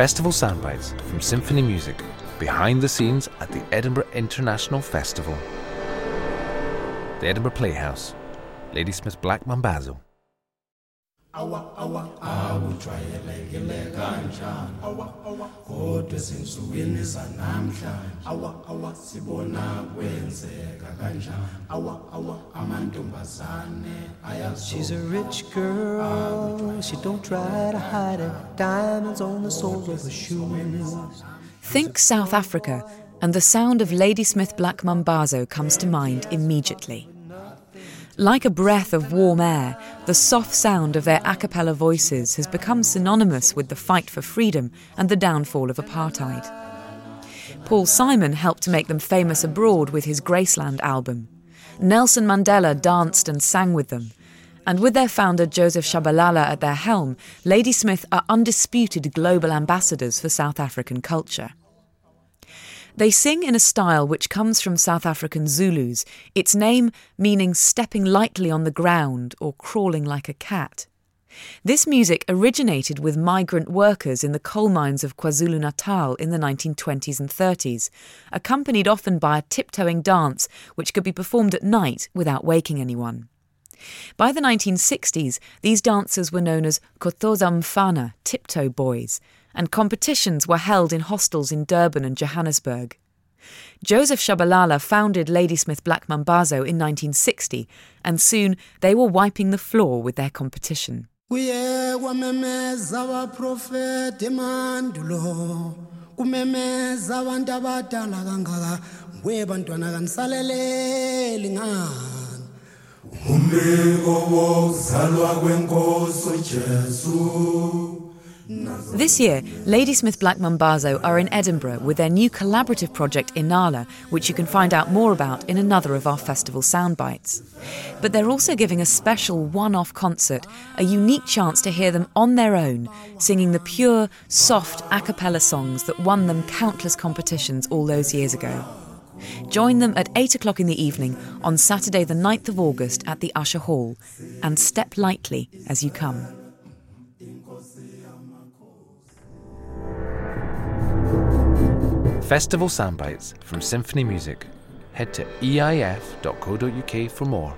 Festival soundbites from Sinfini Music behind the scenes at the Edinburgh International Festival. The Edinburgh Playhouse, Ladysmith Black Mambazo. Awa awa. Awujwayelekile kanjani? Awa awa. Kodwa ezinsukwini zanamhlanje awa awa. sibona kwenzeka kanjani? Awa awa. Amantombazane She's a rich girl, she don't try to hide it. Diamonds on the soles of her shoes. Think South Africa, and the sound of Ladysmith Black Mambazo comes to mind immediately. Like a breath of warm air, the soft sound of their a cappella voices has become synonymous with the fight for freedom and the downfall of apartheid. Paul Simon helped to make them famous abroad with his Graceland album. Nelson Mandela danced and sang with them. And with their founder Joseph Shabalala at their helm, Ladysmith are undisputed global ambassadors for South African culture. They sing in a style which comes from South African Zulus, its name meaning stepping lightly on the ground or crawling like a cat. This music originated with migrant workers in the coal mines of KwaZulu Natal in the 1920s and 30s, accompanied often by a tiptoeing dance which could be performed at night without waking anyone. By the 1960s, these dancers were known as Cothoza Mfana, tiptoe boys, and competitions were held in hostels in Durban and Johannesburg. Joseph Shabalala founded Ladysmith Black Mambazo in 1960, and soon they were wiping the floor with their competition. kumemeza abantu abadala kangaka bantwana kanisaleleli ngani umbiko wokuzalwa kwenkosi ujesu this year, Ladysmith Black Mambazo are in Edinburgh with their new collaborative project Inala, which you can find out more about in another of our festival soundbites. But they're also giving a special one off concert, a unique chance to hear them on their own, singing the pure, soft a cappella songs that won them countless competitions all those years ago. Join them at 8 o'clock in the evening on Saturday, the 9th of August at the Usher Hall, and step lightly as you come. festival soundbites from Sinfini Music. Head to eif.co.uk for more.